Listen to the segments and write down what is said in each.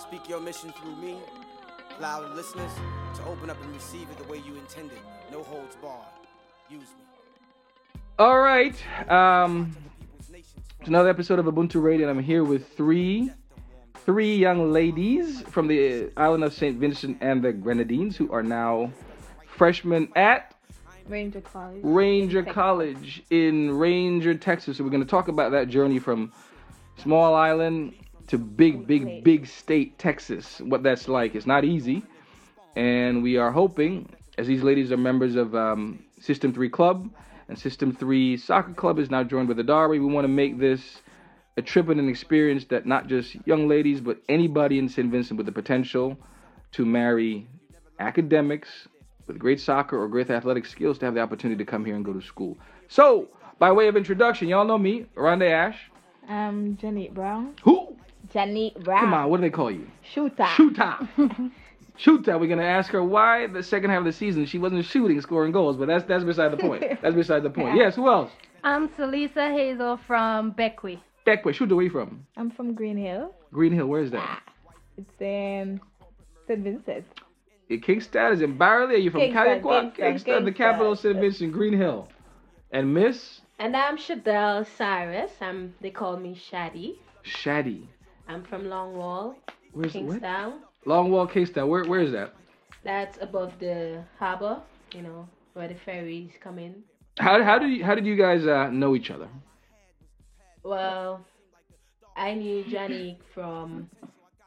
Speak your mission through me, allow listeners to open up and receive it the way you intended. No holds barred. Use me. All right. Um, it's another episode of Ubuntu Radio, and I'm here with three, three young ladies from the island of Saint Vincent and the Grenadines who are now freshmen at Ranger College. Ranger College in Ranger, Texas. So we're going to talk about that journey from small island to big, big, big state Texas. What that's like. It's not easy, and we are hoping, as these ladies are members of um, System Three Club and System Three Soccer Club is now joined with the Darby. We want to make this a trip and an experience that not just young ladies, but anybody in St. Vincent with the potential to marry academics with great soccer or great athletic skills to have the opportunity to come here and go to school. So, by way of introduction, y'all know me, Rhonda Ash. Um, Janet Brown. Who? Janet Brown. Come on, what do they call you? Shooter. Shooter. Shooter. We're gonna ask her why the second half of the season she wasn't shooting, scoring goals, but that's that's beside the point. That's beside the point. Yes, who else? I'm Salisa Hazel from Bequia. Bequia. Shooter, where you from? I'm from Green Hill. Green Hill. Where is that? Ah, it's in St. Vincent. In Kingstown is in Barley. Are you from Kingstown, Calicut? Kingstown, Kingstown, the capital of St. Vincent, Green Hill. And Miss And I'm Shadell Cyrus. I'm they call me Shaddy. Shaddy. I'm from Longwall, Where's what? Kingstown. Longwall, Kingstown. Where where is that? That's above the harbor, you know, where the ferries come in. How how did you, how did you guys uh, know each other? Well, I knew Johnny from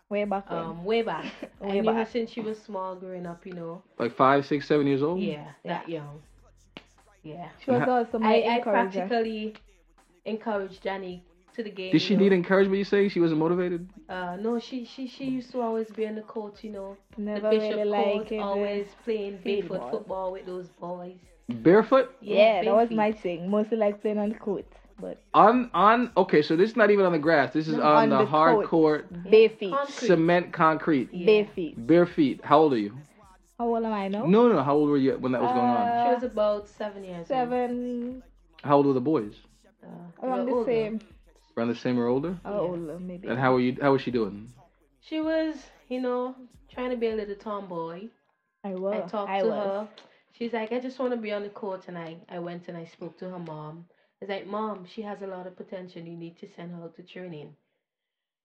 Way back when. um way back. I Way knew her back. since she was small growing up, you know. Like five, six, seven years old. Yeah, that young. Yeah. she was Ha- also my I, I practically encouraged Johnny to the game. Did she you know. need encouragement? You say she wasn't motivated? Uh, no, she, she she used to always be on the court, you know. Never the bishop really court, like it. always playing barefoot ball. football with those boys. Barefoot Yeah, that was my thing. Mostly like playing on the court. But on on. Okay, so this is not even on the grass. This is No, on, on the, the hard court. court, bare feet. Concrete. cement, concrete, Yeah. Bare feet. bare feet. How old are you? How old am I now? No, no. How old were you when that was going on? Uh, She was about seven years old. Seven. How old were the boys? Uh, Around the older. same. Around the same or older? Or older, maybe. And how were you? How was she doing? She was, you know, trying to be a little tomboy. I was. I talked I to was. her. She's like, I just want to be on the court, and I, I went and I spoke to her mom. I was like, Mom, she has a lot of potential. You need to send her to training.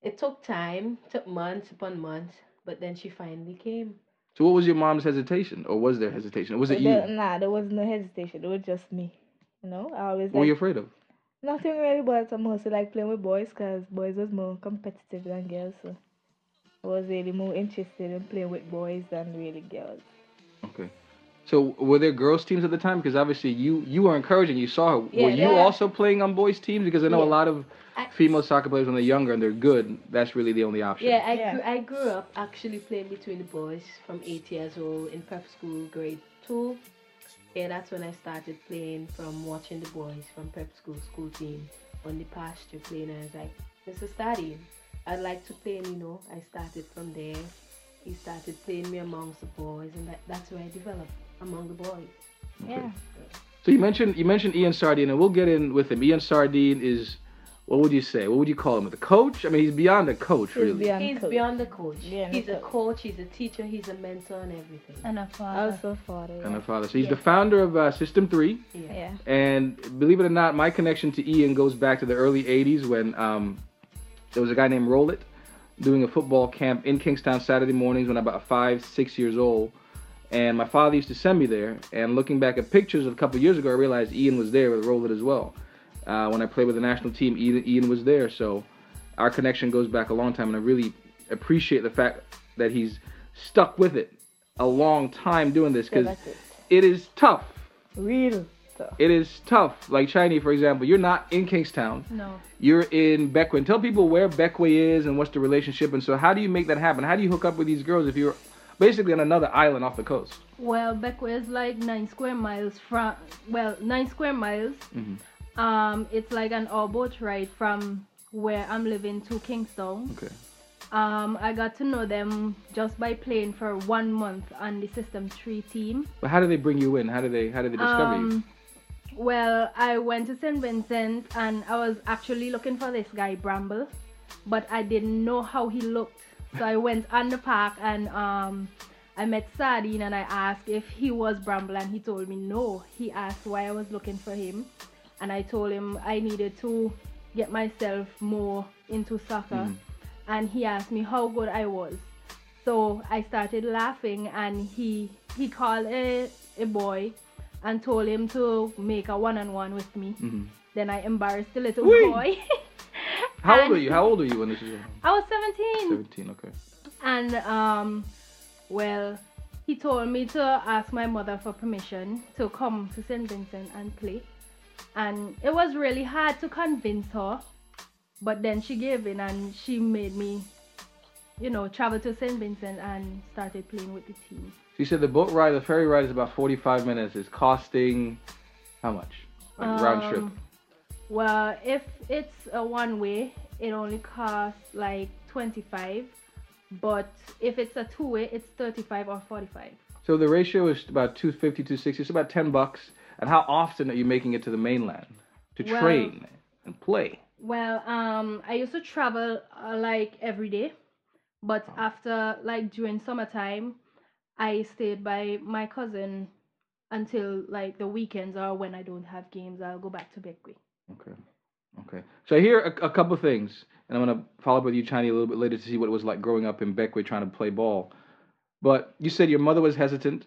It took time, took months upon months, but then she finally came. So what was your mom's hesitation, or was there hesitation, or was it There- you? Nah, there was no hesitation. It was just me. You know, I always What were like you afraid of? Nothing really, but I'm mostly like playing with boys because boys was more competitive than girls. So I was really more interested in playing with boys than really girls. Okay. So were there girls teams at the time? Because obviously you you were encouraging. You saw her. Yeah, were you yeah. also playing on boys teams? Because I know a lot of I- female soccer players when they're younger and they're good. That's really the only option. Yeah, I, Yeah. Grew, I grew up actually playing between the boys from eight years old in prep school, grade two. Yeah, that's when I started playing from watching the boys from prep school, school team on the pasture playing. And I was like, this is starting. I'd like to play, and you know, I started from there. He started playing me amongst the boys, and that, that's where I developed among the boys. Yeah. So you mentioned you mentioned Ian Sardine, and we'll get in with him. Ian Sardine is, what would you say? What would you call him? The coach? I mean, he's beyond a coach, He's really. beyond he's coach. beyond the coach. Beyond he's a coach, he's a teacher, he's a mentor, and everything. And a father. Also father. And a father. So he's the founder of uh, System Three. Yeah. yeah. And believe it or not, my connection to Ian goes back to the early 80s when um, there was a guy named Rollett doing a football camp in Kingstown Saturday mornings when I'm about five, six years old. And my father used to send me there. And looking back at pictures of a couple years ago, I realized Ian was there with Rollett as well. Uh, when I played with the national team, Ian, Ian was there. So our connection goes back a long time. And I really appreciate the fact that he's stuck with it a long time doing this because that's it. it is tough. Real tough. It is tough. Like Chinese, for example, you're not in Kingstown. No. You're in Bequia. Tell people where Bequia is and what's the relationship. And so, how do you make that happen? How do you hook up with these girls if you're basically on another island off the coast? Well, Bequia is like nine square miles from. Well, nine square miles. Mhm. Um, it's like an all boat ride from where I'm living to Kingstown. Okay. Um, I got to know them just by playing for one month on the System Three team. But how do they bring you in? How do they how do they discover you? Um, well, I went to St. Vincent and I was actually looking for this guy Bramble, but I didn't know how he looked. So I went on the park and um, I met Sardine and I asked if he was Bramble and he told me no. He asked why I was looking for him, and I told him I needed to get myself more into soccer, Mhm. and he asked me how good I was. So I started laughing and he he called a, a boy and told him to make a one-on-one with me. hmm Then I embarrassed the little boy. How old are you? How old are you when this is? I was 17. Seventeen. Okay. And um, well, he told me to ask my mother for permission to come to St. Vincent and play. And it was really hard to convince her, but then she gave in and she made me, you know, travel to St. Vincent and started playing with the team. She said the boat ride, the ferry ride is about forty-five minutes. It's costing how much? Like round trip. Um, Well, if it's a one way, it only costs like 25. But if it's a two way, it's 35 or 45. So the ratio is about 250, 260. It's about 10 bucks. And how often are you making it to the mainland to Well- train and play? Well, um, I used to travel uh, like every day, but after like during summertime, I stayed by my cousin until like the weekends or when I don't have games, I'll go back to Bequia. Okay. Okay. So I hear a, a couple of things, and I'm going to follow up with you, Chani, a little bit later to see what it was like growing up in Bequia trying to play ball. But you said your mother was hesitant,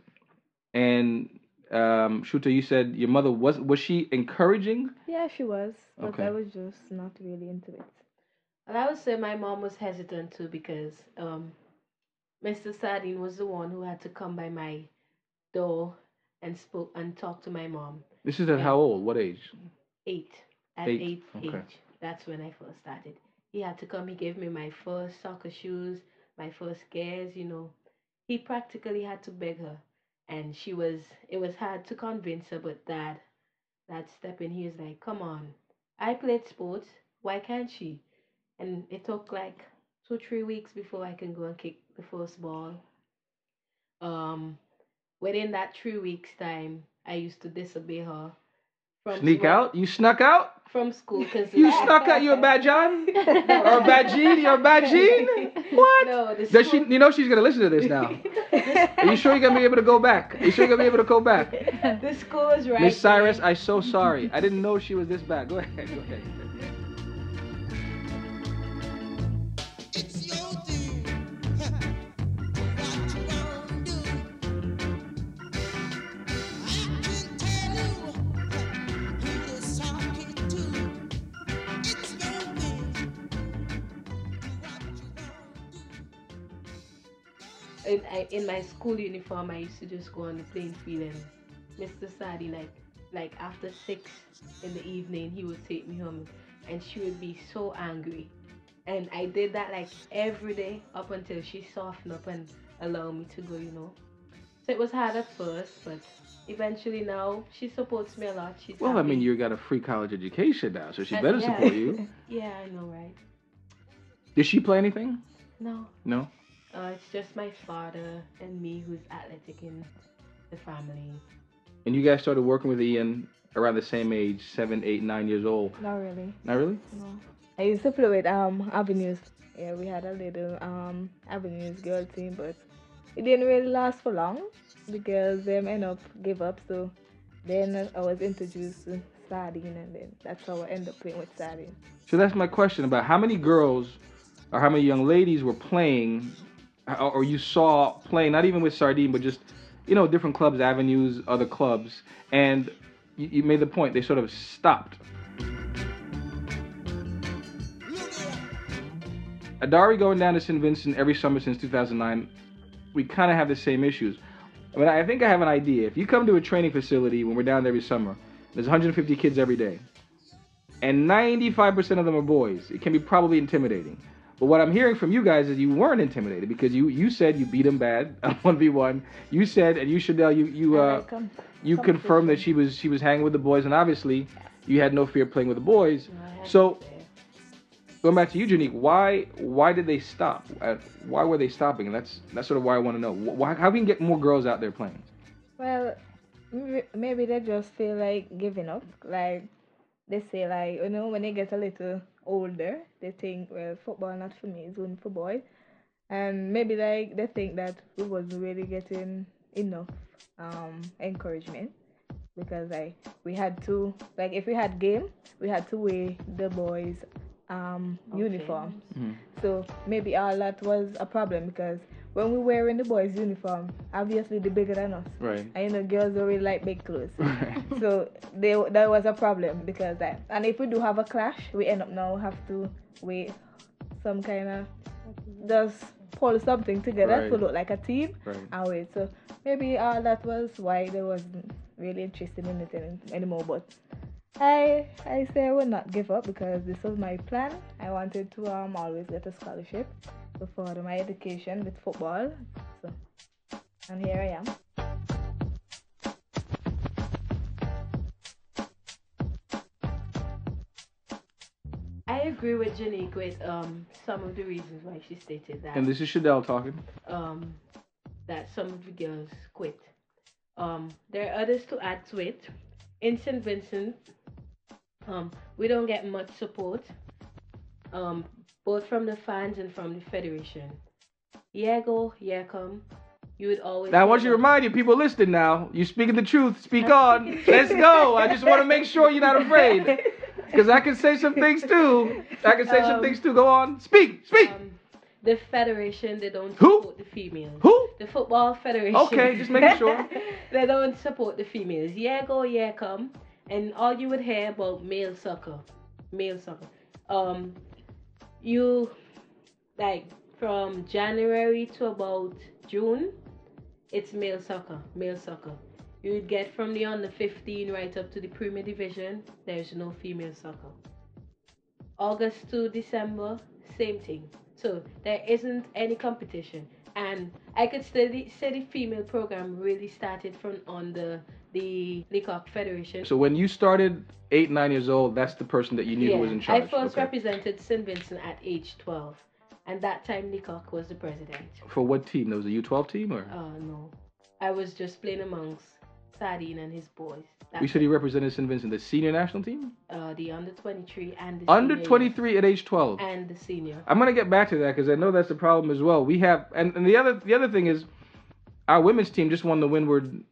and um, Shuta, you said your mother was was she encouraging? Yeah, she was, but Okay. I was just not really into it. And I would say my mom was hesitant too because um, Mr. Sardine was the one who had to come by my door and spoke and talk to my mom. This is at how old? What age? Eight at Eight, eight, okay. age. That's when I first started. He had to come. He gave me my first soccer shoes, my first gears. You know, he practically had to beg her, and she was. It was hard to convince her, but dad, that step in. He was like, "Come on, I played sports. Why can't she?" And it took like two, three weeks before I can go and kick the first ball. Um, within that three weeks time, I used to disobey her. From Sneak school- out? You snuck out? from school because You snuck out? You a bad John? or a bad Jean? You're a bad Jean? What? No, the Does she? You know she's gonna listen to this now. Are you sure you're gonna be able to go back? Are you sure you're gonna be able to go back? the school was right. Miss Cyrus. I'm so sorry. I didn't know she was this bad. Go ahead. Go ahead. In, my school uniform, I used to just go on the playing field and Mr. Sadi, like, like after six in the evening, he would take me home, and she would be so angry. And I did that like every day up until she softened up and allowed me to go, you know. So it was hard at first, but eventually now she supports me a lot. She's Well, I mean, you got a free college education now, so she Uh, better yeah. support you. Yeah, I know, right? Did she play anything? No, No. Uh, it's just my father and me who's athletic in the family. And you guys started working with Ian around the same age, seven, eight, nine years old. Not really. Not really? No. I used to play with um Avenues. Yeah, we had a little um Avenues girl team, but it didn't really last for long because them end up give up. So then I was introduced to Sardine, and then that's how I ended up playing with Sardine. So that's my question about how many girls or how many young ladies were playing, or you saw playing, not even with Sardine, but just you know different clubs, avenues, other clubs, and you, you made the point they sort of stopped. ADARE going down to St. Vincent every summer since 2009, we kind of have the same issues. Mean, I think I have an idea. If you come to a training facility when we're down there every summer, There's 150 kids every day, and 95% of them are boys. It can be probably intimidating. But what I'm hearing from you guys is you weren't intimidated because you you said you beat them bad on 1v1. You said and you Chanel you you uh you confirmed that she was she was hanging with the boys and obviously you had no fear playing with the boys. So going back to you, Janique, why why did they stop? Uh, why were they stopping? And that's that's sort of why I want to know. Why, how can we get more girls out there playing? Well, maybe, maybe they just feel like giving up. Like they say, like you know, when they get a little older, they think, well, football not for me, it's only for boys. And maybe like they think that we wasn't really getting enough um encouragement because like we had to like if we had game, we had to wear the boys um uniform. So maybe all that was a problem because when we were in the boys' uniform, obviously they're bigger than us. Right. And you know, girls don't really like big clothes. so they, that was a problem because that. And if we do have a clash, we end up now have to wait some kind of just pull something together to look like a team Right. and wait. So maybe all that was why they wasn't really interested in it anymore. But I I say I would not give up because this was my plan. I wanted to um always get a scholarship to further my education with football. So and here I am. I agree with Janique with um some of the reasons why she stated that. And this is Shadell talking. um, that some of the girls quit. Um, there are others to add to it. In St. Vincent, um, we don't get much support, um, both from the fans and from the federation. Yeah, go, yeah, come. You would always. Now I want you to remind you, people listening now, you're speaking the truth, speak on. Let's go. I just want to make sure you're not afraid. Because I can say some things too. I can say some Um, things too. Go on. Speak. Speak. Um, the federation, they don't Who? support the females. Who? The football federation. Okay, just making sure. they don't support the females. Yeah, go, yeah, come. And all you would hear about male soccer, male soccer. Um, you like from January to about June, it's male soccer, male soccer. You would get from the under 15 right up to the Premier Division. There's no female soccer. August to December, same thing. So there isn't any competition. And I could study, say the female program really started from on the Leacock Federation. So when you started eight, nine years old, that's the person that you knew yeah, was in charge. I first Okay. represented St. Vincent at age 12. And that time Leacock was the president. For what team? That was a U12 team, or Oh no. I was just playing amongst Sardine and his boys. That you said he represented St. Vincent, the senior national team, uh, the under 23 and the under 23 at age 12. and the senior. I'm gonna get back to that because I know that's the problem as well. We have, and, and the other the other thing is, our women's team just won the Windward.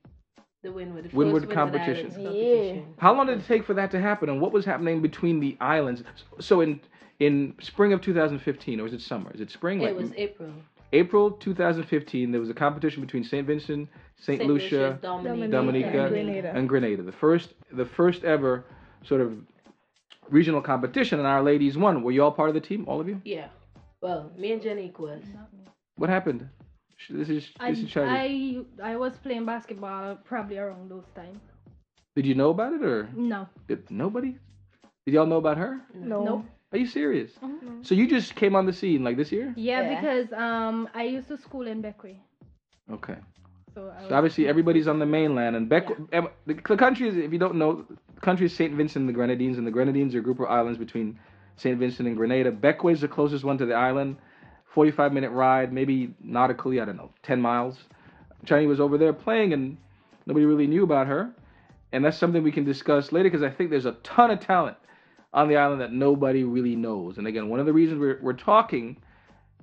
The Windward, the Windward first competition. Islands Yeah. competition. How long did it take for that to happen, and what was happening between the islands? So in in spring of 2015, or is it summer? Is it spring? It Like was April. April 2015. There was a competition between St. Vincent, St. St. Lucia, Dominica, Dominica, and Grenada. and Grenada. The first the first ever sort of regional competition, and our ladies won. Were you all part of the team, all of you? Yeah. Well, me and Jenny was. What happened? Sh- This is I, this is Charlie. I I was playing basketball probably around those times. Did you know about it or No. did nobody? Did y'all know about her? No. Nope. Are you serious? Mhm. So you just came on the scene like this year? Yeah, Yeah. because um I used to school in Bequia. Okay. So, So obviously everybody's on the mainland, and Beck, em- the, the country is, if you don't know, the country is Saint Vincent and the Grenadines, and the Grenadines are a group of islands between Saint Vincent and Grenada. Bequia is the closest one to the island, 45 minute ride, maybe nautically, I don't know, 10 miles. China was over there playing, and nobody really knew about her, and that's something we can discuss later because I think there's a ton of talent on the island that nobody really knows. And again, one of the reasons we're, we're talking,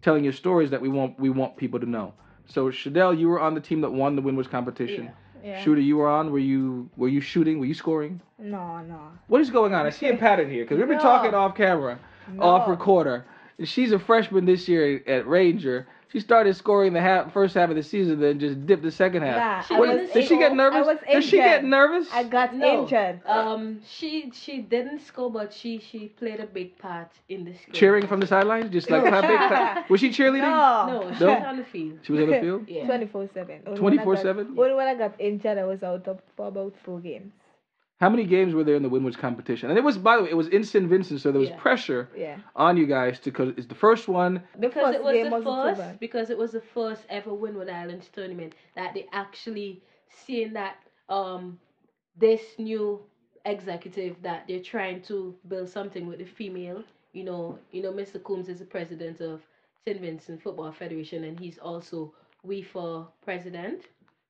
telling your stories that we want we want people to know. So Shadell, you were on the team that won the Windward competition. Yeah. Shooter, you were on. Were you were you shooting? Were you scoring? No, no. What is going on? I see a pattern here because we've been No. talking off camera, off recorder. And She's a freshman this year at Ranger. She started scoring the half, first half of the season, then just dipped the second half. Nah, She What- was did she get nervous? I was Does she get nervous? I got No. injured. Um, she she didn't score, but she she played a big part in the scrimmage. Cheering from the sidelines, just like clapping. clap- Was she cheerleading? No. No, she No? was on the field. She was on the field. Yeah. 24 7. 24/7? Only when I got injured, I was out of, for about four games. How many games were there in the Windwards competition? And it was, by the way, it was in St. Vincent, so there was Yeah. pressure Yeah. on you guys to because it's the first one. Because first it was the first bad. because it was the first ever Windward Islands tournament that they actually seeing that um this new executive that they're trying to build something with the female. You know, you know, Mr. Coombs is the president of St. Vincent Football Federation and he's also WIFA president.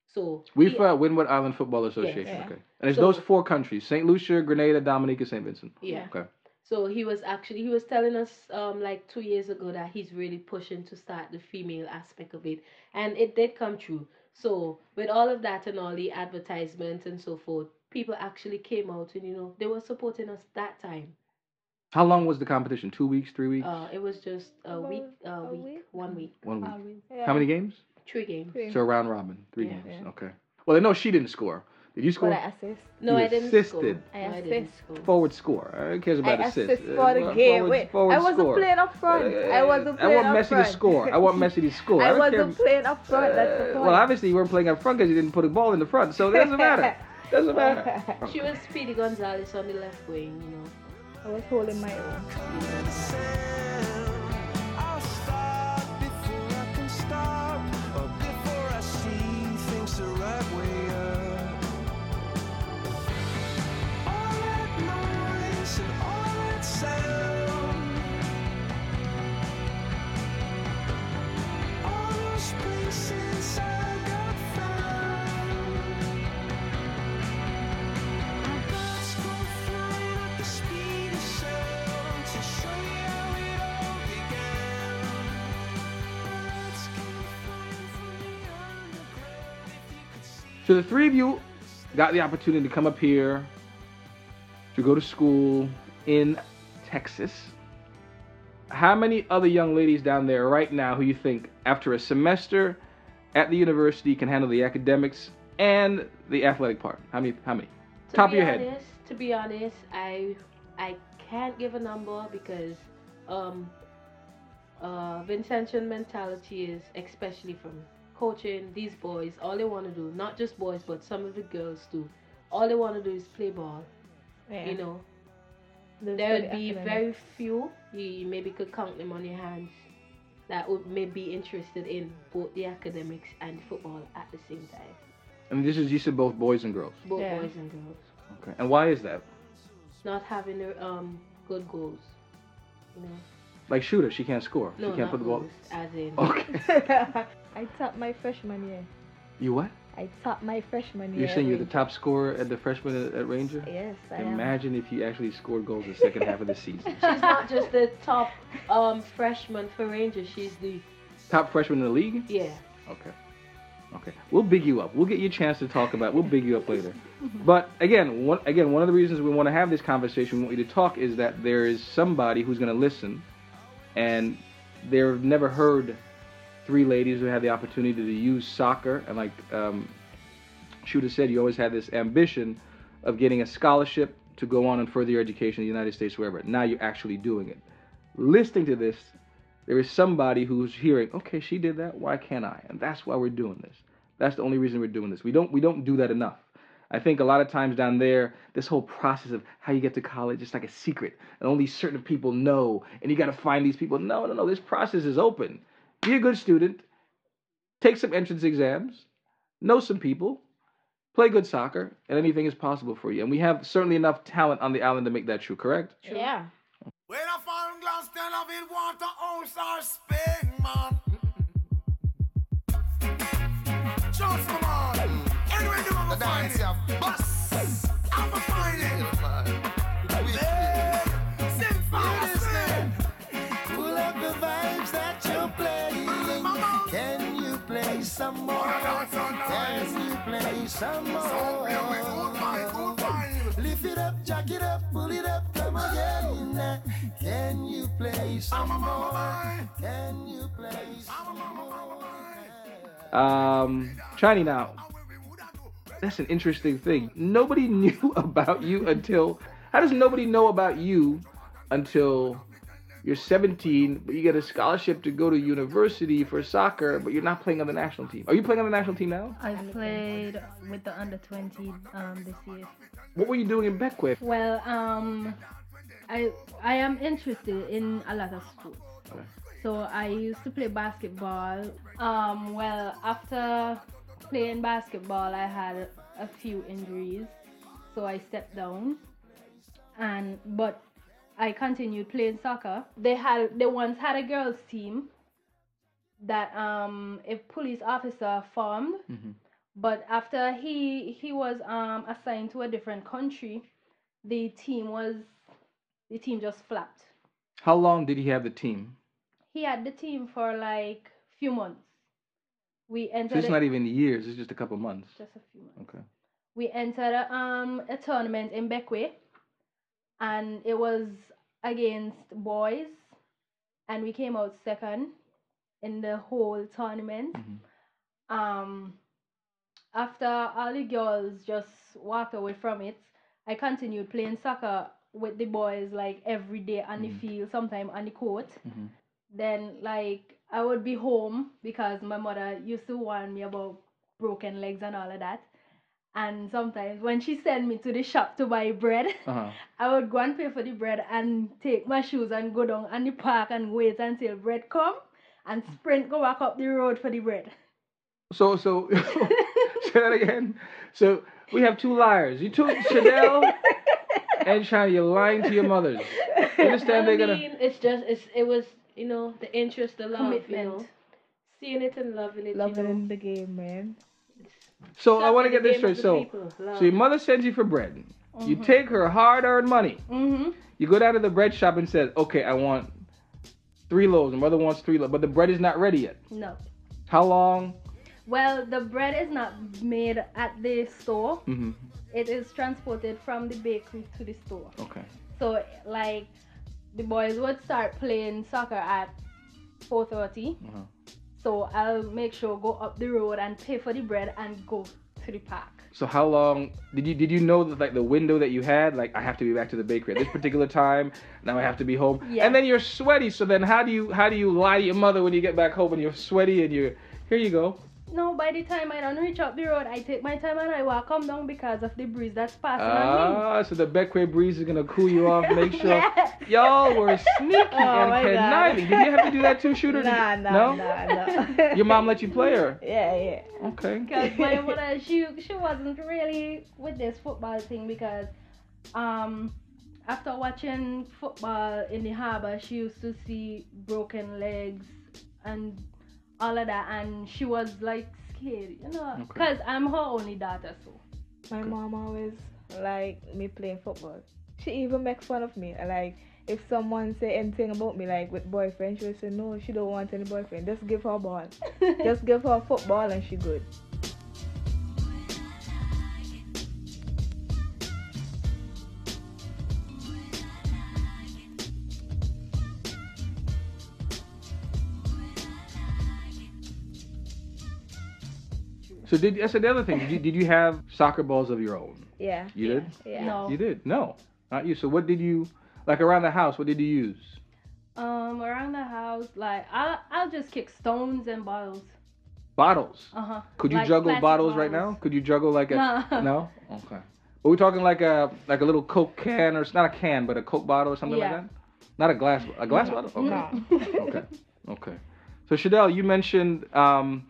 So We he- for Windward Island Football Association. Yeah. Okay. And it's So- those four countries: St. Lucia, Grenada, Dominica, St. Vincent. Yeah. Okay. So he was actually he was telling us um like two years ago that he's really pushing to start the female aspect of it, and it did come true. So with all of that and all the advertisements and so forth, people actually came out and you know they were supporting us that time. How long was the competition? Two weeks, three weeks, Uh, it was just a About week, a a week, week? one week, one week. Yeah. How many games? Three games. Three. So a round robin, three Yeah. games. Yeah. Okay. Well, I know she didn't score. Did you score? But I assist. No, You I didn't score. I no, I didn't assist. score. Forward score. Uh, Who cares about I assist? assist Uh, for the well, game. forward- Wait, forward I wasn't score. playing up front. I wasn't I playing want up Messi front. to score. I want Messi to score. I don't wasn't care. playing up front. That's the Uh, point. well, obviously you weren't playing up front because you didn't put a ball in the front, so it doesn't matter. doesn't matter. She was Speedy Gonzalez on the left wing, you know. I was holding my own. See So the three of you got the opportunity to come up here to go to school in Texas. How many other young ladies down there right now who you think, after a semester at the university, can handle the academics and the athletic part? How many? How many? To Top of be your head. honest, To be honest, I I can't give a number because um uh Vincentian mentality is especially from coaching these boys, all they want to do, not just boys but some of the girls too. All they want to do is play ball. Yeah. You know, Those there would be academics. very few. You, you maybe could count them on your hands that would may be interested in both the academics and football at the same time. And this is you said both boys and girls. Both Yeah. boys and girls. Okay. And why is that? Not having their um good goals. You know. Like shooter, she can't score. No, she can't not put the ball. goals, as in Okay. I topped my freshman year. You what? I topped my freshman year. You're saying you're the top scorer at the freshman at, at Ranger? Yes, I am. Imagine if you actually scored goals the second half of the season. she's not just the top um freshman for Ranger. She's the Top freshman in the league? yeah. Okay. Okay. We'll big you up. We'll get you a chance to talk about. We'll big you up later. But again, one again, one of the reasons we want to have this conversation, we want you to talk, is that there is somebody who's going to listen, and they've never heard three ladies who had the opportunity to use soccer, and like um, Shooter said, you always had this ambition of getting a scholarship to go on and further your education in the United States, wherever. Now you're actually doing it. Listening to this, there is somebody who's hearing, okay, she did that, why can't I? And that's why we're doing this. That's the only reason we're doing this. We don't we don't do that enough. I think a lot of times down there, this whole process of how you get to college is like a secret, and only certain people know, and you got to find these people. No, no, no. This process is open. Be a good student, take some entrance exams, know some people, play good soccer, and anything is possible for you. And we have certainly enough talent on the island to make that true. Correct? Yeah. When I found glass, then I will want to ounce or Spain, man. Just come on. Anyway, you want to find it. Bus. I'm a find it. Some more? Can you play some more? Lift it up, jack it up, pull it up, come again. Can you play some more? Can you play some more? Um, Chiny now. That's an interesting thing. Nobody knew about you until. How does nobody know about you until you're 17, but you get a scholarship to go to university for soccer, but you're not playing on the national team. Are you playing on the national team now? I played with the under 20 um, this year. What were you doing in Bequia? Well, um, I I am interested in a lot of sports. Okay. So I used to play basketball. Um, well, after playing basketball, I had a few injuries, so I stepped down. And but I continued playing soccer. They had they once had a girls team that um a police officer formed, Mhm. but after he he was um assigned to a different country, the team was the team just flapped. How long did he have the team? He had the team for like few months. We entered. So it's it- not even years. It's just a couple months. just a few months. Okay. We entered a, um a tournament in Bequia, and it was against boys, and we came out second in the whole tournament. Mhm. Um, after all the girls just walked away from it, I continued playing soccer with the boys like every day on the Mhm. field, sometime on the court. Mhm. Then like I would be home because my mother used to warn me about broken legs and all of that. And sometimes when she sent me to the shop to buy bread, Uh-huh. I would go and pay for the bread and take my shoes and go down on the park and wait until bread come and sprint go back up the road for the bread. So so say that again. So we have two liars. You took Chanel and China. You're lying to your mothers. You understand? They're I gonna. mean, it's just it's it was you know the interest, the love, Commitment. you know, seeing it and loving it. Loving you know. in the game, man. So I want to get this straight. So so your mother sends you for bread. You Mhm. take her hard-earned money. Mm-hmm. You go down to the bread shop and says, "Okay, I want three loaves." And mother wants three loaves, but the bread is not ready yet. No. How long? Well, the bread is not made at the store. hmm It is transported from the bakery to the store. Okay. So like the boys would start playing soccer at 4:30. Uh-huh. So I'll make sure go up the road and pay for the bread and go to the park. So how long did you did you know that like the window that you had like I have to be back to the bakery at this particular time now I have to be home Yeah. and then you're sweaty so then how do you how do you lie to your mother when you get back home and you're sweaty and you're here you go No, by the time I don't reach up the road, I take my time and I walk come down because of the breeze that's passing on ah so the Bequia breeze is gonna cool you off make sure Yes. y'all were sneaky Oh and conniving. Did you have to do that too shooter? Nah, nah, no? nah, nah. your mom let you play her? Yeah, yeah. okay. Because my mother she she wasn't really with this football thing because um after watching football in the harbor she used to see broken legs and all of that and she was like scared you know Okay. because i'm her only daughter so My mom always like me playing football. She even makes fun of me. Like if someone say anything about me, like with boyfriend, she will say no, she don't want any boyfriend. Just give her a ball. Just give her football and she good. So did that's the other thing did you did you have soccer balls of your own Yeah. you did Yeah. no You did? No, not you. So what did you like around the house? What did you use? um around the house like i'll, I'll just kick stones and bottles Bottles. uh-huh Could you Like juggle plastic bottles right now? Could you juggle like a No. no? Okay. But we're talking like a like a little Coke can or it's not a can, but a Coke bottle or something Yeah. like that. Not a glass a glass No. bottle. Okay. No. okay. Okay. So Shadell, you mentioned um,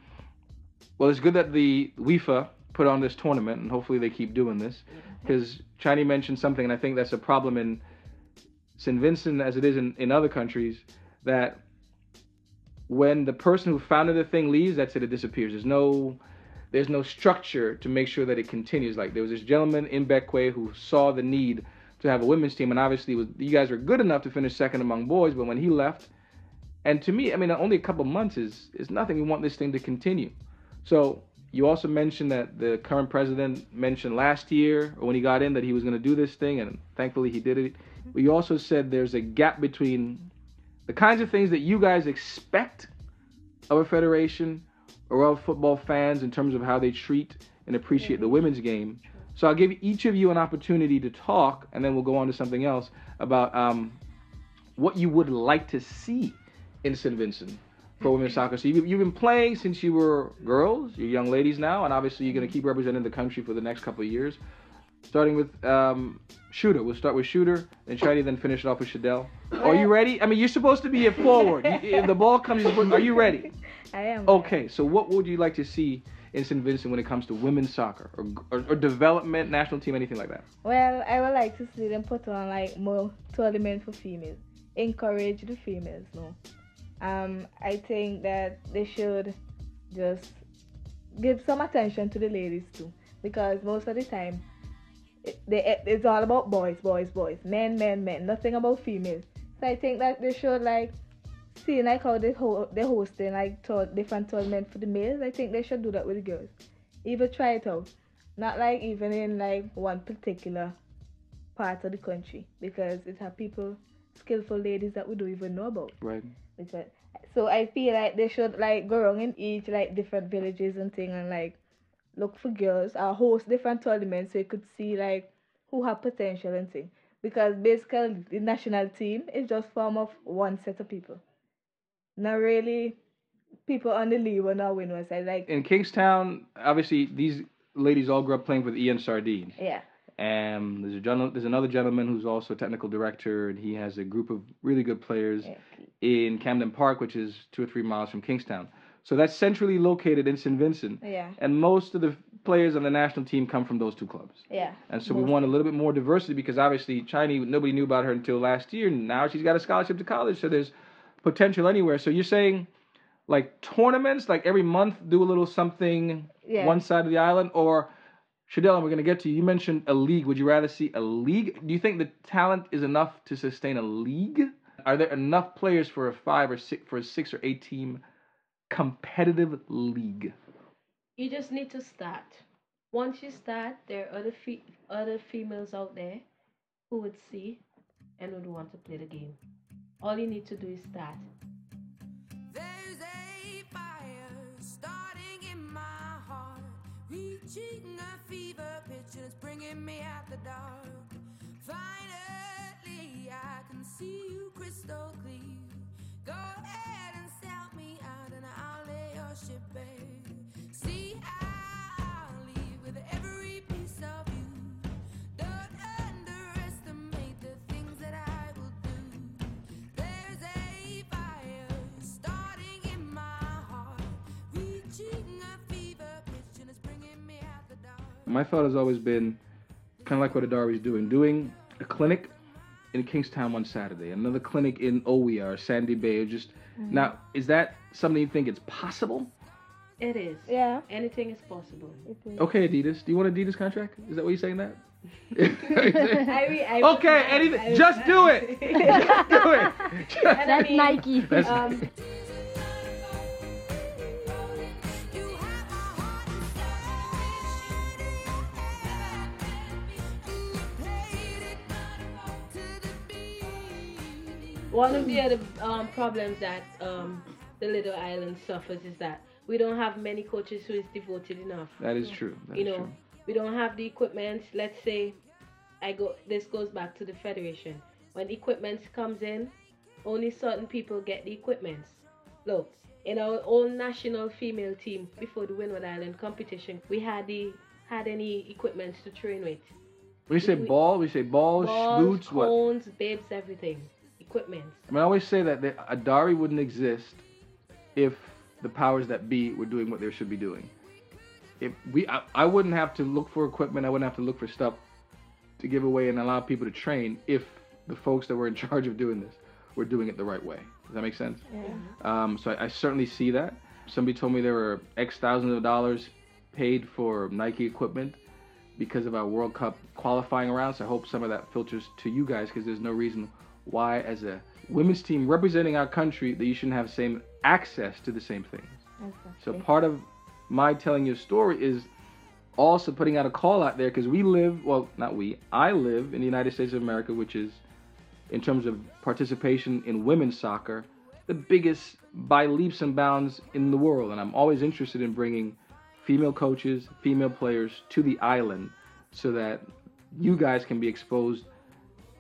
well, it's good that the WIFA put on this tournament, and hopefully they keep doing this. Because China mentioned something, and I think that's a problem in St. Vincent as it is in, in other countries, that when the person who founded the thing leaves, that's it, it disappears. There's no there's no structure to make sure that it continues. Like there was this gentleman in Bequia who saw the need to have a women's team, and obviously was you guys were good enough to finish second among boys, but when he left, and to me, I mean, only a couple months is is nothing. We want this thing to continue. So you also mentioned that the current president mentioned last year, or when he got in, that he was going to do this thing, and thankfully he did it. But you also said there's a gap between the kinds of things that you guys expect of a federation or of football fans in terms of how they treat and appreciate the women's game. So I'll give each of you an opportunity to talk, and then we'll go on to something else about um, what you would like to see in St. Vincent for women's soccer. So you've, you've been playing since you were girls, you're young ladies now, and obviously you're going to keep representing the country for the next couple of years. Starting with um, Shooter. We'll start with Shooter, and Shiny, then finish it off with Shadell. Are you ready? I mean, you're supposed to be a forward. If the ball comes, you're supposed- are you ready? I am. Okay, so what would you like to see in St. Vincent when it comes to women's soccer or, or, or development, national team, anything like that? Well, I would like to see them put on like more tournament for females. Encourage the females, no. Um, I think that they should just give some attention to the ladies too, because most of the time, it, they, it's all about boys, boys, boys, men, men, men. Nothing about females. So I think that they should like see like how they ho- they hosting like tour- different tournament for the males. I think they should do that with the girls. Even try it out. Not like even in like one particular part of the country because it have people skillful ladies that we don't even know about. Right. Because so I feel like they should like go around in each like different villages and thing and like look for girls or host different tournaments so you could see like who have potential and thing. Because basically the national team is just form of one set of people. Not really people on the league or not winners. I like In Kingstown, obviously these ladies all grew up playing with Ian Sardine. yeah. And there's a gen- there's another gentleman who's also technical director, and he has a group of really good players yeah. In Camden Park, which is two or three miles from Kingstown. So that's centrally located in St. Vincent, Yeah. and most of the players on the national team come from those two clubs. Yeah. And so we want a little bit more diversity because obviously Chinese nobody knew about her until last year. Now she's got a scholarship to college, so there's potential anywhere. So you're saying like tournaments, like every month do a little something Yeah. one side of the island, or Shadell, and we're gonna get to you. You mentioned a league. Would you rather see a league? Do you think the talent is enough to sustain a league? Are there enough players for a five or six for a six or eight team competitive league? You just need to start. Once you start, there are other fe- other females out there who would see and would want to play the game. All you need to do is start. There's a fire starting in my heart, reaching a fever pitch and it's bringing me out the dark. Finally, I can see you crystal clear. Go ahead and sell me out and I'll lay your ship bare. See, I'll leave with every piece of you. Don't underestimate the things that I will do. There's a fire starting in my heart, reaching a fever pitch, and it's bringing me out the dark. my thought has always been kind of like what ADARE's doing, doing a clinic in Kingstown one Saturday, another clinic in Owia or Sandy Bay, or just now is that something you think it's possible? It is. Yeah. Anything is possible. it is. Okay, Adidas, do you want Adidas contract? Is that what you're saying that? I re- I okay, I anything, just do it, just do it. Just- That's Nike. That's- Um, one of the other um, problems that um, the little island suffers is that we don't have many coaches who is devoted enough. that is true. That you is know, true. we don't have the equipment. Let's say, I go. This goes back to the federation. When equipment comes in, only certain people get the equipment. Look, in our own national female team before the Windward Island competition, we had the had any equipment to train with. We say we- ball, we say balls, Balls, boots, what? cones, babes, everything. Equipment. I mean, I always say that the ADARE wouldn't exist if the powers that be were doing what they should be doing. If we, I, I wouldn't have to look for equipment. I wouldn't have to look for stuff to give away and allow people to train if the folks that were in charge of doing this were doing it the right way. Does that make sense? Um, so I, I certainly see that. Somebody told me there were X thousands of dollars paid for Nike equipment because of our World Cup qualifying rounds. I hope some of that filters to you guys because there's no reason why, as a women's team representing our country, that you shouldn't have same access to the same things. So part of my telling your story is also putting out a call out there because we live, well, not we, I live in the United States of America, which is, in terms of participation in women's soccer, the biggest by leaps and bounds in the world. And I'm always interested in bringing female coaches, female players to the island so that you guys can be exposed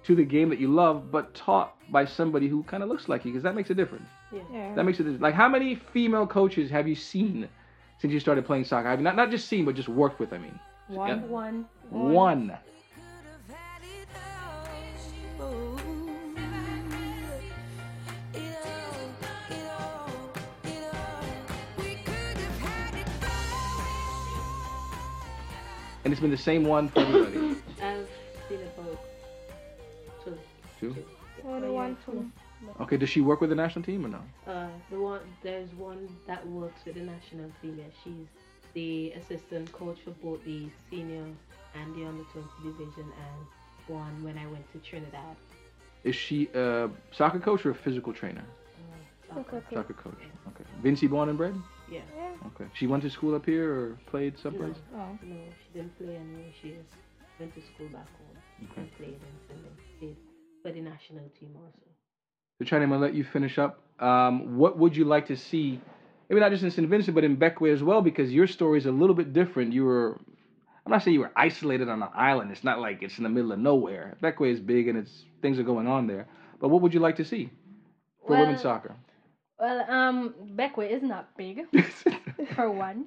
to the game that you love, but taught by somebody who kind of looks like you, because that makes a difference. Yeah. That makes a difference. Like, how many female coaches have you seen since you started playing soccer? Have you not not just seen, but just worked with? I mean, One. Yeah. One. one. And it's been the same one for everybody. Two. Two. Only one, two. Okay, does she work with the national team or no? Uh, the one there's one that works with the national team. Yeah, she's the assistant coach for both the senior and the under 20 division, and one when I went to Trinidad. Is she a soccer coach or a physical trainer? Uh, soccer. Okay. Soccer coach. Okay. Vincy born and bred? Yeah. Yeah. Okay. She went to school up here or played someplace? No, Oh. no, she didn't play anywhere. She went to school back home Okay. and played and, and then played for the national team also. So, Chiny, I'm going to let you finish up. Um, what would you like to see, maybe not just in St. Vincent, but in Bequia as well? Because your story is a little bit different. You were, I'm not saying you were isolated on an island. It's not like it's in the middle of nowhere. Bequia is big and it's things are going on there. But what would you like to see for Well- women's soccer? Well, um, Bequia is not big for one.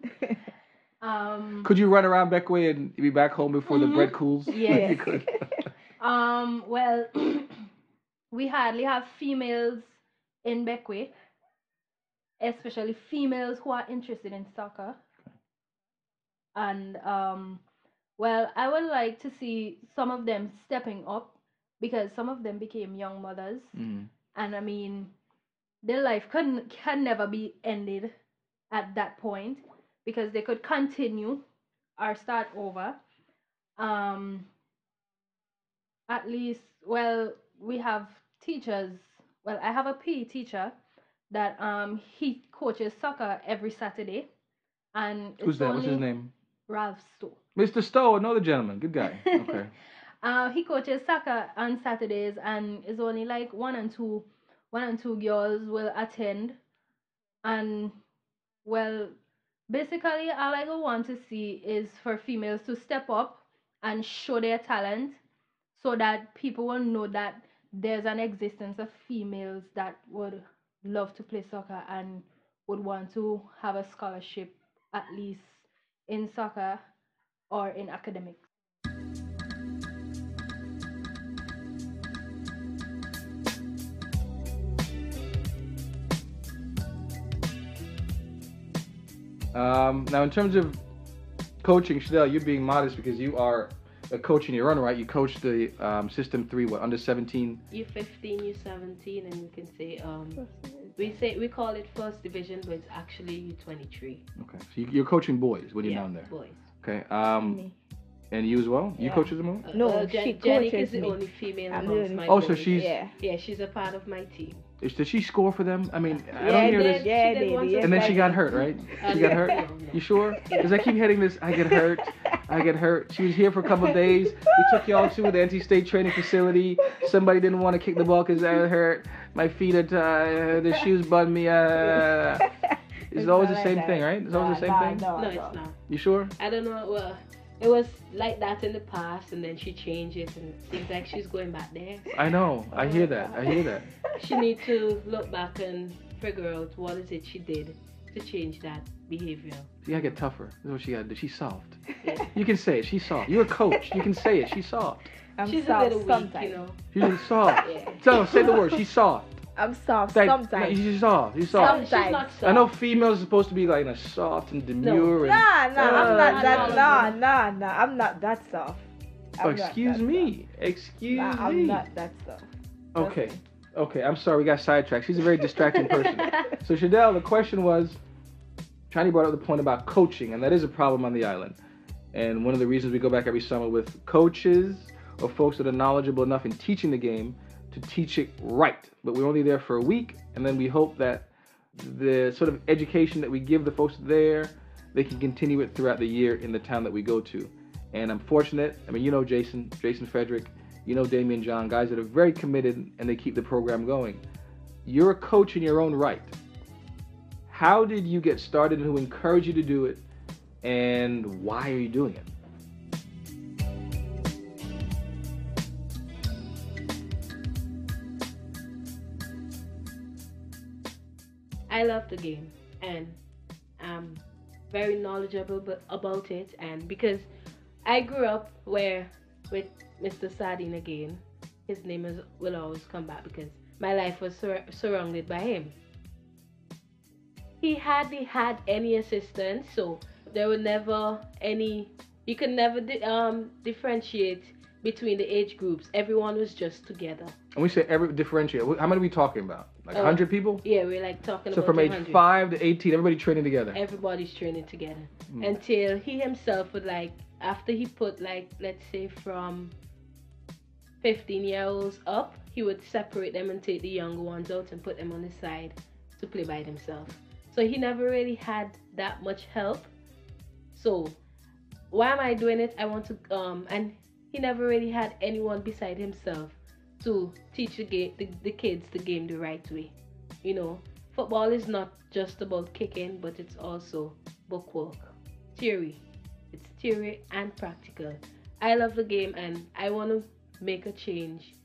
Um, Could you run around Bequia and be back home before the Mhm. bread cools? Yes. Um, well, we hardly have females in Bequia, especially females who are interested in soccer. And um, well, I would like to see some of them stepping up because some of them became young mothers, Mhm. and I mean, their life can can never be ended at that point because they could continue or start over. Um, at least well we have teachers well i have a pe teacher that um he coaches soccer every saturday and Who's that? What's his name? ralph stowe Mr. Stowe, another gentleman. Good guy. Okay. uh, he coaches soccer on saturdays and it's only like one and two one and two girls will attend and well basically all i want to see is for females to step up and show their talent so that people will know that there's an existence of females that would love to play soccer and would want to have a scholarship at least in soccer or in academics. Um, now, in terms of coaching, Chanel, you're being modest because you are a coach in your own right. You coach the um, System 3, what, under 17? U fifteen, U seventeen, and you can say um we say we call it first division, but it's actually U twenty three. Okay. So you, you're coaching boys when you're Yeah, down there. boys. Okay. Um, Me. and you as well? You coach them all? Uh, No, well, she Jen- Jenny coaches is the me. only female I'm amongst my Oh, so she's- Yeah. yeah, she's a part of my team. Is, did she score for them? I mean, I Yeah, don't hear I this. Yeah, She did did. once Yes, And then she got hurt, right? She got hurt? no, no. You sure? Because I keep hitting this. I get hurt. I get hurt. She was here for a couple of days. We took y'all to the anti-state training facility. Somebody didn't want to kick the ball because I hurt. My feet are tired. The shoes bun me. Uh, it's always the same that. thing, right? It's always the same nah, thing. No, it's not. You sure? I don't know. Well, it was like that in the past, and then she changed it, and it seems like she's going back there. I know. I hear oh that. I hear that. She needs to look back and figure out what is it she did to change that behavior. She gotta get tougher. That's what she gotta do. She's soft. Yeah. You can say it. She's soft. You're a coach. You can say it. She's soft. I'm she's soft a little weak, sometimes. you know. She's soft. Yeah. So say the word. She's soft. I'm soft Like, sometimes. no, She's soft. She's soft. Some- She's not soft. I know females are supposed to be like you know, soft and demure and. Nah, nah, I'm Uh, not that. no, Nah, no. nah, nah. I'm not that soft. I'm Oh, excuse that me. Excuse soft. Nah, I'm not that soft. Okay. Okay. I'm sorry. We got sidetracked. She's a very distracting person. So Shadell, the question was, Chiny brought up the point about coaching, and that is a problem on the island. And one of the reasons we go back every summer with coaches or folks that are knowledgeable enough in teaching the game to teach it right. But we're only there for a week, and then we hope that the sort of education that we give the folks there, they can continue it throughout the year in the town that we go to. And I'm fortunate. I mean, you know Jason, Jason Frederick, you know Damian John, guys that are very committed and they keep the program going. You're a coach in your own right. How did you get started and who encouraged you to do it? And why are you doing it? I love the game and I'm very knowledgeable about it. And because I grew up where with Mr. Sardine again, his name is, will always come back because my life was sur- surrounded by him. He hardly had any assistance, so there were never any. You could never di- um, differentiate between the age groups. Everyone was just together. And we say every differentiate. How many are we talking about? Like Oh. 100 people? Yeah, we're like talking So about from age 200. 5 to 18, everybody training together. everybody's training together Hmm. until he himself would like after he put like let's say from 15 year olds up he would separate them and take the younger ones out and put them on the side to play by themselves so he never really had that much help so why am i doing it i want to um and he never really had anyone beside himself to teach the the, the kids the game the right way you know football is not just about kicking, but it's also bookwork, theory. It's theory and practical. I love the game and I want to make a change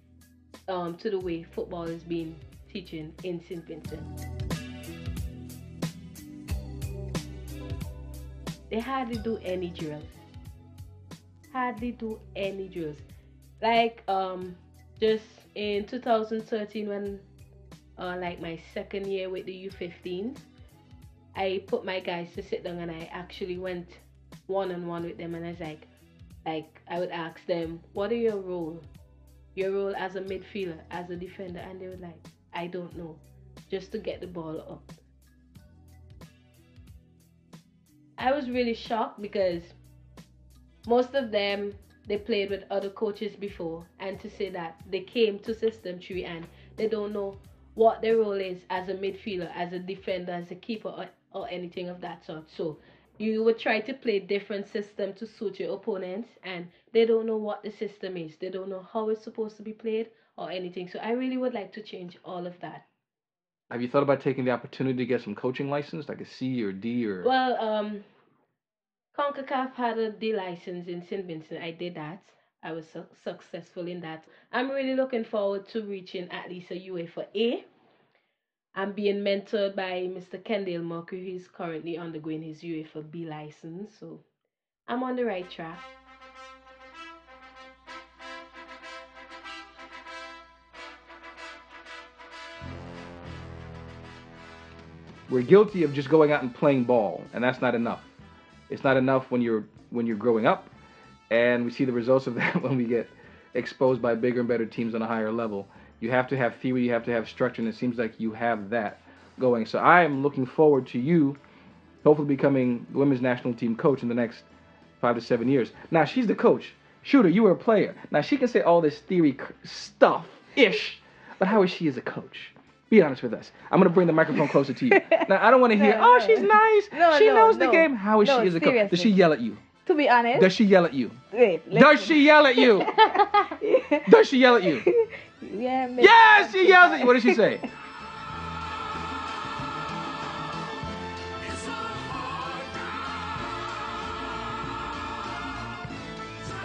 um, to the way football is being teaching in St. Vincent. They hardly do any drills. Hardly do any drills. Like um, just in 2013 when uh, like my second year with the U15s, I put my guys to sit down and I actually went one on one with them and I was like, like I would ask them, what are your role? Your role as a midfielder, as a defender, and they were like, I don't know, just to get the ball up. I was really shocked because most of them they played with other coaches before, and to say that they came to System 3 and they don't know what their role is as a midfielder, as a defender, as a keeper, or, or anything of that sort. So you would try to play different system to suit your opponents, and they don't know what the system is. They don't know how it's supposed to be played or anything. So I really would like to change all of that. Have you thought about taking the opportunity to get some coaching license, like a C or D or? Well, um, CONCACAF had a D license in St. Vincent. I did that. I was su- successful in that. I'm really looking forward to reaching at least a UEFA A. I'm being mentored by Mr. Kendall Mercury. He's currently undergoing his UEFA B license, so I'm on the right track. we're guilty of just going out and playing ball, and that's not enough. It's not enough when you're when you're growing up, and we see the results of that when we get exposed by bigger and better teams on a higher level. You have to have theory, you have to have structure, and it seems like you have that going. So I am looking forward to you, hopefully becoming the women's national team coach in the next five to seven years. Now she's the coach. Shooter, you were a player. Now she can say all this theory stuff ish, but how is she as a coach? Be honest with us. I'm gonna bring the microphone closer to you. Now I don't want to hear. No, oh, no. she's nice. No, she no, knows the game. How is she as a? Does she yell at you? To be honest, Does she yell at you? wait. Does she yell at you? Does she yell at you? yeah. maybe. Yes, she yells at you. What does she say?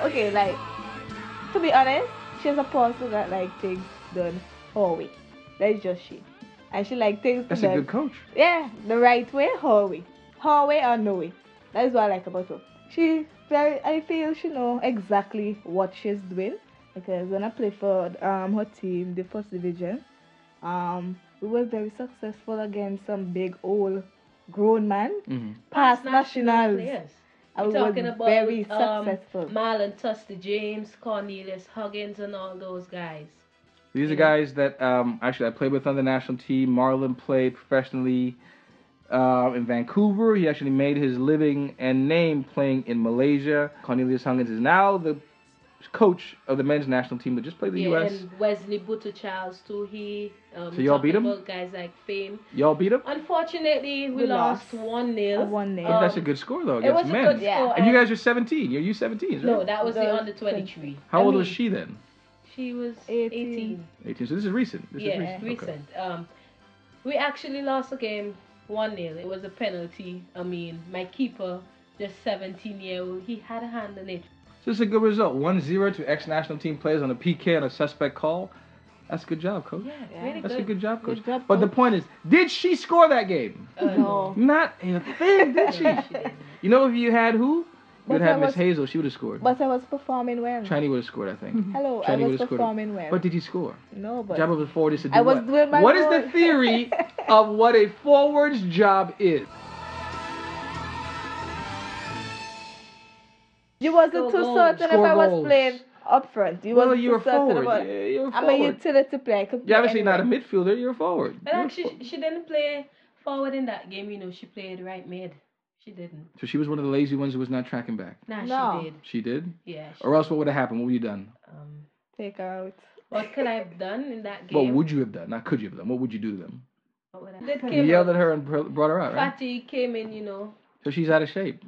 Okay, like to be honest, she's a person that like things done her way. That's just she, and she like takes That's a good coach. Yeah, the right way, her way, her way or no way. That is what I like about her. She very, I feel she know exactly what she's doing because when I played for um her team, the first division, um we were very successful against some big old grown man, hmm past nationals. players. I We're was talking about very um, successful. Marlon Tusty James, Cornelius Huggins, and all those guys. These are guys that um, actually I played with on the national team. Marlon played professionally uh, in Vancouver. He actually made his living and name playing in Malaysia. Cornelius Huggins is now the coach of the men's national team that just played the yeah, U.S. and Wesley Butter Charles too. He um, So y'all beat him? Guys like Fame. Y'all beat him. Unfortunately, we, We lost, lost. one 0 A 1-0. But that's a good score though Um, It against was a men. good Yeah. score. and you guys are 17. You're U17s, right? no, that was the The under 23. How I old mean- was she then? She was 18. 18. 18. So this is recent. This yeah, is recent. Okay. Um, we actually lost the game one 0 It was a penalty. I mean, my keeper, just 17 year old, he had a hand in it. So this is a good result. 1-0 to ex-national team players on a PK on a suspect call. That's a good job, coach. Yeah, Yeah. really That's good. a good job, coach. Good job, but the point is, did she score that game? Uh, No. Not a thing, did she? No, she didn't. You know, if you had who? You would But have I Miss was- Hazel. She would have scored. But I was performing well. Chinese would have scored, I think. Mm-hmm. Hello, Shiny I was would've scored it. performing well. But did he score? no, but job of a forward is to do I was what? doing my What is role. the theory of what a forward's job is? you wasn't too goals. certain if I was goals. playing up front. You well, wasn't you're a too certain forward. about. Yeah, you're a I'm a utility player. I could You're play obviously not a midfielder. You're a forward. But You're a actually, forward. she didn't play forward in that game. You know, she played right mid. She didn't. So she was one of the lazy ones who was not tracking back. Nah, No. she did. She did. Yeah. She, Or else, what would have happened? What would you done? um, Take out. what could I have done in that game? What would you have done? Not could you have done? What would you do to them? What would I? Did You came yelled out. at her and br- brought her out, right? Fatty came in. You know. So she's out of shape.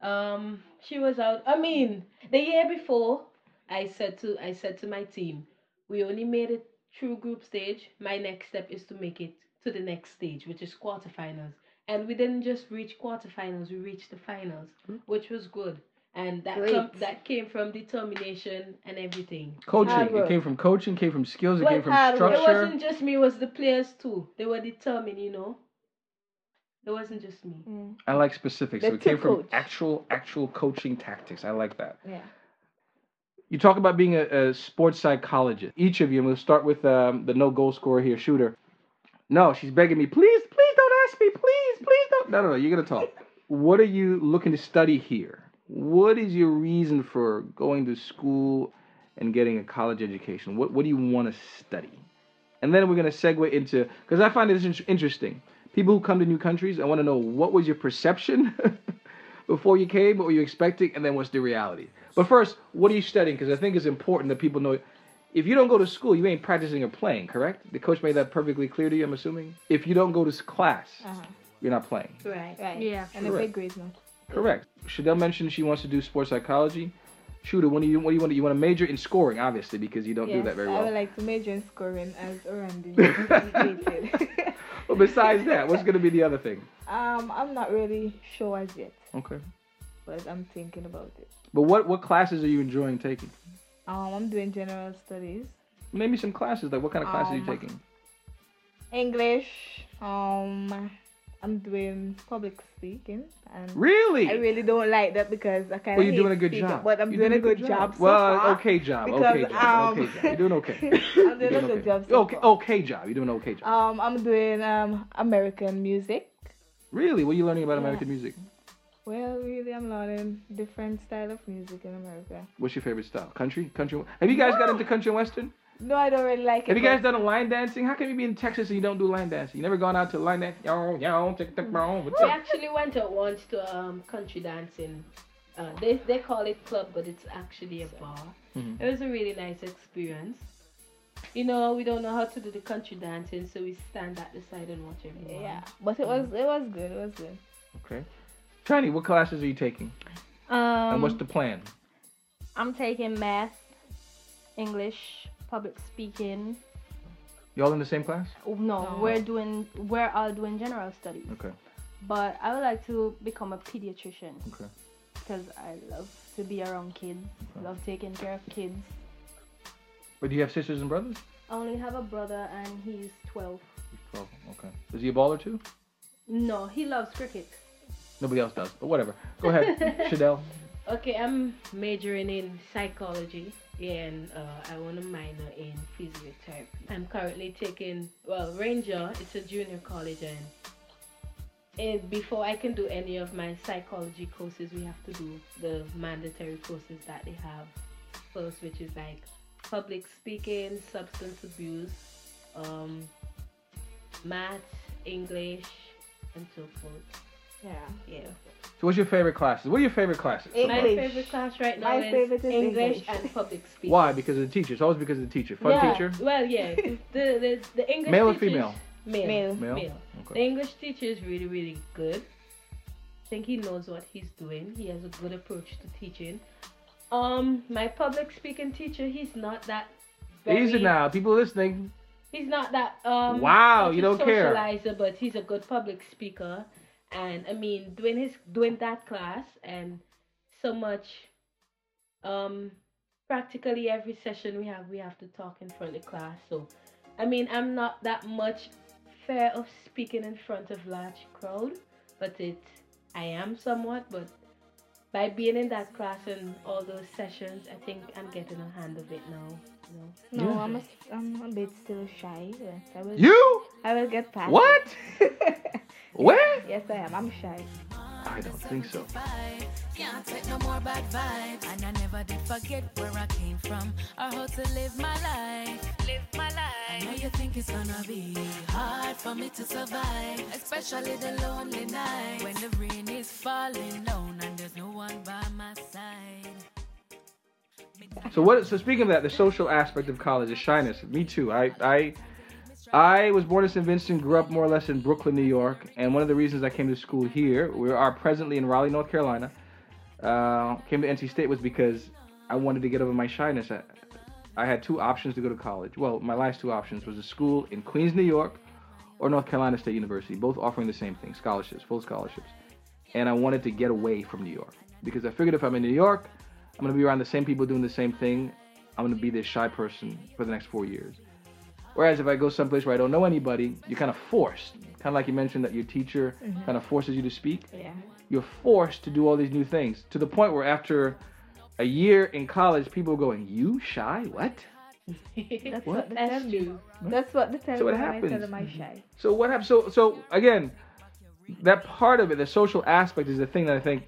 Um, she was out. I mean, the year before, I said to I said to my team, we only made it through group stage. My next step is to make it to the next stage, which is quarterfinals. And we didn't just reach quarterfinals; we reached the finals, which was good. And that com- that came from determination and everything. Coaching. It came from coaching. Came from skills. It Well, came from hard work. It wasn't just me; it was the players too. They were determined, you know. It wasn't just me. Mm. I like specifics. So The it came two from actual, actual coaching tactics. I like that. Yeah. You talk about being a, a sports psychologist. Each of you, and we'll start with um, the no goal scorer here, shooter. No, she's begging me, please, please don't ask me, please, please don't. No, no, no, you're gonna talk. What are you looking to study here? What is your reason for going to school and getting a college education? What What do you want to study? And then we're gonna segue into because I find this interesting. People who come to new countries, I want to know what was your perception before you came, what were you expecting, and then what's the reality. But first, what are you studying? Because I think it's important that people know. If you don't go to school, you ain't practicing or playing, correct? The coach made that perfectly clear to you, I'm assuming. If you don't go to class, Uh-huh. You're not playing. Right. Right. Yeah. And a Correct. big reason. Correct. Shadell mentioned she wants to do sports psychology. Shooter, what do you what do you want? to- You want to major in scoring, obviously, because you don't do that very well. I would like to major in scoring as Randy indicated. But besides that, what's going to be the other thing? um, I'm not really sure as yet, Okay. but I'm thinking about it. But what what classes are you enjoying taking? Um, I'm doing general studies, Maybe some classes. Like what kind of classes are you Um, taking? English. Um, I'm doing public speaking, and Really? I really don't like that because I kind of. Well, you're doing a good job. but I'm You're doing a good job. so well, far. okay job. because, okay job. um, okay job. You're doing okay. I'm You're doing a good okay. job. So okay. far. Okay job. You're doing an okay job. Um, I'm doing um American music. really? What are you learning about yeah. American music? Well, really, I'm learning different style of music in America. What's your favorite style? Country? Country? Have you guys got into country and western? No, I don't really like it. Have you guys done a line dancing? How can you be in Texas and you don't do line dancing? You never gone out to line dance? Yo, yo, tick, tick, boom, what's We actually went out once to um country dancing. Uh, they they call it club, but it's actually a bar. Mhm. It was a really nice experience. You know, we don't know how to do the country dancing, so we stand at the side and watch everyone. Yeah, but it was it was good. It was good. Okay. Tiny, what classes are you taking? Um, and what's the plan? I'm taking math, English, public speaking. Y'all in the same class? Oh, no, No. we're doing we're all doing general studies. Okay. But I would like to become a pediatrician Okay. because I love to be around kids. Love taking care of kids. But do you have sisters and brothers? I only have a brother and he's 12. He's Twelve. Okay. Is he a baller too? No, he loves cricket. Nobody else does. But whatever. Go ahead, Shadell. Okay, I'm majoring in psychology and uh, I want to minor in physiotherapy. I'm currently taking, well, Ranger, it's a junior college, and, and before I can do any of my psychology courses, we have to do the mandatory courses that they have first, which is like public speaking, substance abuse, um, math, English, and so forth. Yeah. Yeah. So what's your favorite classes? What are your favorite classes? English. My favorite class right now My is, favorite is English, English. and public speaking. Why? Because of the teacher. It's always because of the teacher. Fun yeah, teacher? Well, yeah. The the, the English Male or female? Male. Male. Male? Male. The English teacher is really really good. I think he knows what he's doing. He has a good approach to teaching. Um, my public speaking teacher, he's not that. Very, Easy now. People listening. He's not that. Um, Wow, you don't care. Socializer, but he's a good public speaker. And I mean, doing his doing that class and so much, um, practically every session we have, we have to talk in front of class. So, I mean, I'm not that much fair of speaking in front of large crowd, but it, I am somewhat. But by being in that class and all those sessions, I think I'm getting a hand of it now. You know? No, Yeah. I'm a, I'm a bit still shy. Yes, I will. You? I will get past. What? it. Where? yes, I am. I'm shy. I don't think so. Can't take no more bad vibes. And I never did forget where I came from or how to live my life. Live my life. I know you think it's gonna be hard for me to survive, especially the lonely night when the rain is falling down and there's no one by my side. So what? So speaking of that, the social aspect of college is shyness. Me too. I I I was born in St. Vincent, grew up more or less in Brooklyn, New York, and one of the reasons I came to school here, we are presently in Raleigh, North Carolina. Uh, came to NC State was because I wanted to get over my shyness. I, I had two options to go to college. Well, my last two options was a school in Queens, New York, or North Carolina State University, both offering the same thing, scholarships, full scholarships. And I wanted to get away from New York because I figured if I'm in New York, I'm gonna be around the same people doing the same thing. I'm gonna be this shy person for the next four years. Whereas if I go someplace where I don't know anybody, you're kind of forced. Kind of like you mentioned that your teacher mm-hmm. kind of forces you to speak. Yeah. You're forced to do all these new things to the point where after a year in college, people are going, "You shy? What?" That's What? what, they tell That's me. That's what they tell So me it when I tell happens. them I'm shy. So what happens? So so again, that part of it, the social aspect, is the thing that I think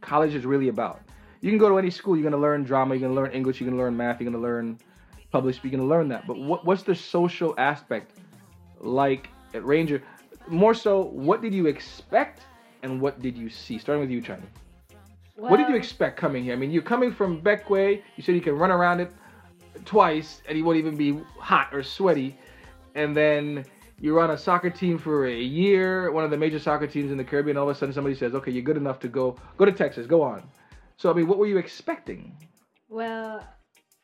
college is really about. You can go to any school, you're gonna learn drama, you're gonna learn English, you're gonna learn math, you're gonna learn public speaking, you're gonna learn that. But what what's the social aspect like at Ranger? More so, what did you expect and what did you see? Starting with you, Chiny. what did you expect coming here? I mean, you're coming from Bequia. You said you can run around it twice and you won't even be hot or sweaty. And then you're on a soccer team for a year, one of the major soccer teams in the Caribbean. All of a sudden, somebody says, "Okay, you're good enough to go go to Texas. Go on." So, I mean, what were you expecting? Well,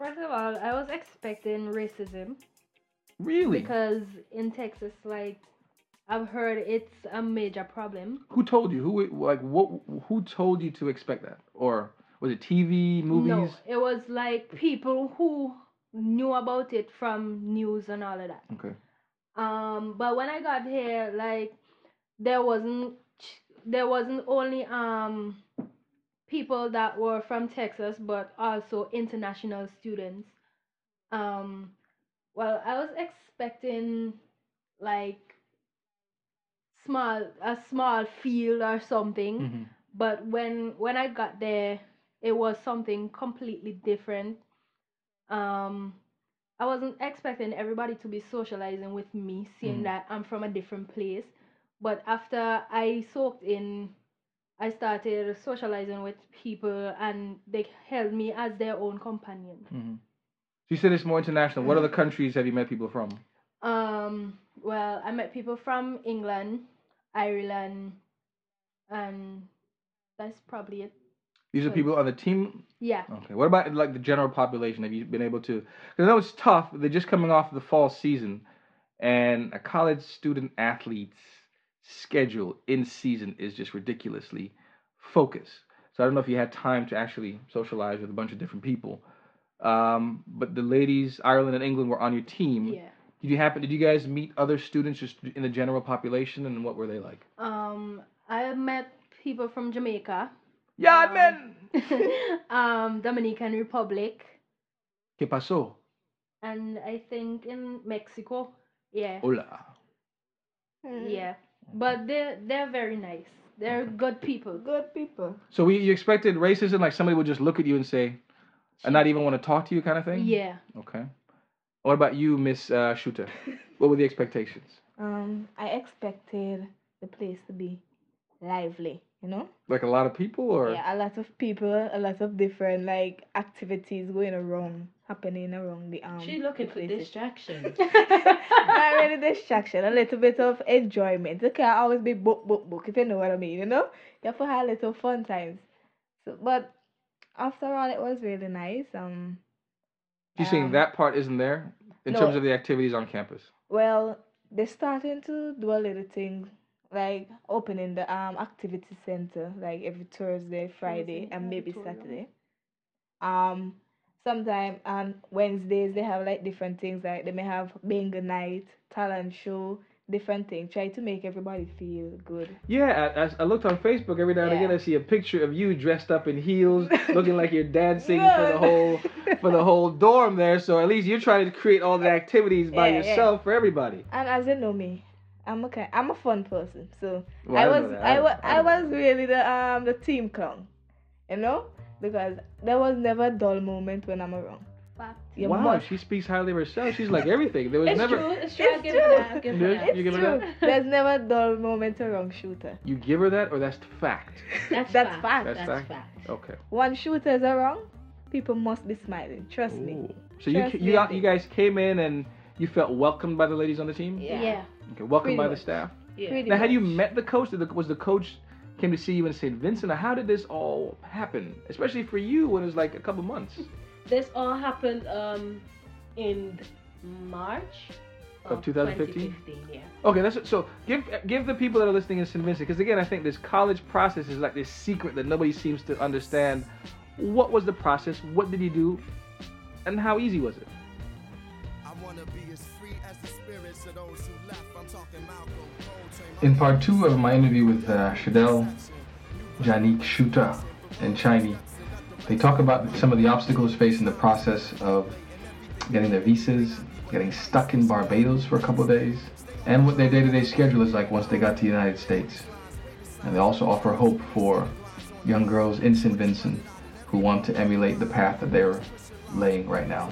first of all, I was expecting racism Really? because in Texas, like I've heard it's a major problem. who told you? Who like what? Who told you to expect that? Or was it TV, movies? No, it was like people who knew about it from news and all of that. Okay. Um, but when I got here, like there wasn't there wasn't only um people that were from Texas, but also international students. Um, well, I was expecting like small a small field or something, Mhm. but when when I got there, it was something completely different. Um, I wasn't expecting everybody to be socializing with me, seeing Mhm. that I'm from a different place. But after I soaked in, I started socializing with people, and they held me as their own companion. hmm You said it's more international. What other countries have you met people from? Um, well, I met people from England, Ireland, and that's probably it. These are people on the team. Yeah. Okay. What about like the general population? Have you been able to? Because I know it's tough. They're just coming off the fall season, and a college student athlete's schedule in season is just ridiculously focused. So I don't know if you had time to actually socialize with a bunch of different people. Um, but the ladies, Ireland and England, were on your team. Yeah. Did you happen? Did you guys meet other students just in the general population, and what were they like? Um, I met people from Jamaica, Yeah, Um, man. um, Dominican Republic, ¿Qué pasó? and I think in Mexico. Yeah. Hola. Yeah. But they're they're very nice. They're good people. Good people. So we, you expected racism, like somebody would just look at you and say, and not even want to talk to you, kind of thing. Yeah. Okay. What about you, Miss uh, Shooter? what were the expectations? Um, I expected the place to be lively, you know? Like a lot of people, or Yeah, a lot of people, a lot of different like activities going around, happening around the um. She's looking for distraction. Not really distraction, a little bit of enjoyment. Okay, can't always be book, book, book, if you know what I mean, you know? You have to have a little fun times. So, but after all, it was really nice. Um, you saying um, that part isn't there in no. terms of the activities on campus? well, they're starting to do a little thing like opening the um activity center like every Thursday, Friday, and maybe. Saturday. Um, sometime on Wednesdays they have like different things like they may have bingo night, talent show, different things. Try to make everybody feel good. Yeah, I, I- looked on Facebook every now and again. I see a picture of you dressed up in heels, looking like you're dancing for the whole for the whole dorm there. So at least you're trying to create all the activities by Yeah, yeah. yourself for everybody. And as you know me, I'm okay. I'm a fun person. So Well, I was. I, I- was I I, was really the um the team clown, you know, because there was never a dull moment when I'm around. Fact. You wow, must- she speaks highly of herself. She's like everything. There was It's never. true. It's true. It's true. that. I'll give You that. did? Give her True. that? There's never a dull moment around shooter. You give her that, or that's fact. That's, That's fact. fact. That's That's fact. fact. Okay. One shooters around, people must be smiling. Trust me. So you Trust you me. you guys came in and you felt welcomed by the ladies on the team. Yeah. Yeah. Okay, welcomed Pretty by the staff. Yeah. Pretty Now, had you met the coach? Did the, was the coach came to see you in St. Vincent? How did this all happen? Especially for you when it was like a couple months. This all happened um in March Of 2015? 2015, yeah. Okay, that's so. Give give the people that are listening in St. Vincent, because again, I think this college process is like this secret that nobody seems to understand. What was the process? What did you do? And how easy was it? I wanna be as free as the spirits of those who left. I'm talking Malcolm, Coltrane, In part two of my interview with uh, Shadell, Janique Shuta, and Chiny, they talk about some of the obstacles faced in the process of getting their visas, getting stuck in Barbados for a couple days, and what their day-to-day schedule is like once they got to the United States. And they also offer hope for young girls in St. Vincent who want to emulate the path that they're laying right now.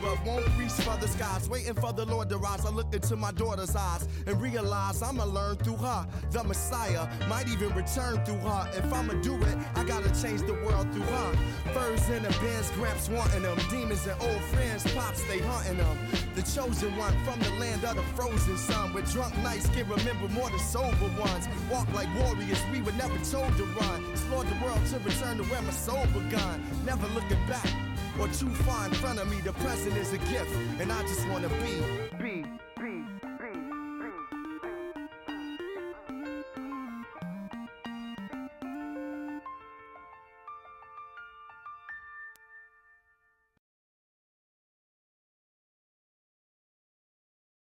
But won't reach for the skies. Waiting for the Lord to rise. I look into my daughter's eyes and realize I'ma learn through her. The Messiah might even return through her. If I'ma do it, I gotta change the world through her. Furs in the bins, gramps wanting them. Demons and old friends, pops, they hunting them. The chosen one from the land of the frozen sun. With drunk nights can remember more than sober ones. Walk like warriors, we were never told to run. Explore the world to return to where my soul begun. Never looking back or too far in front of me. The present is a gift, and I just wanna be, be.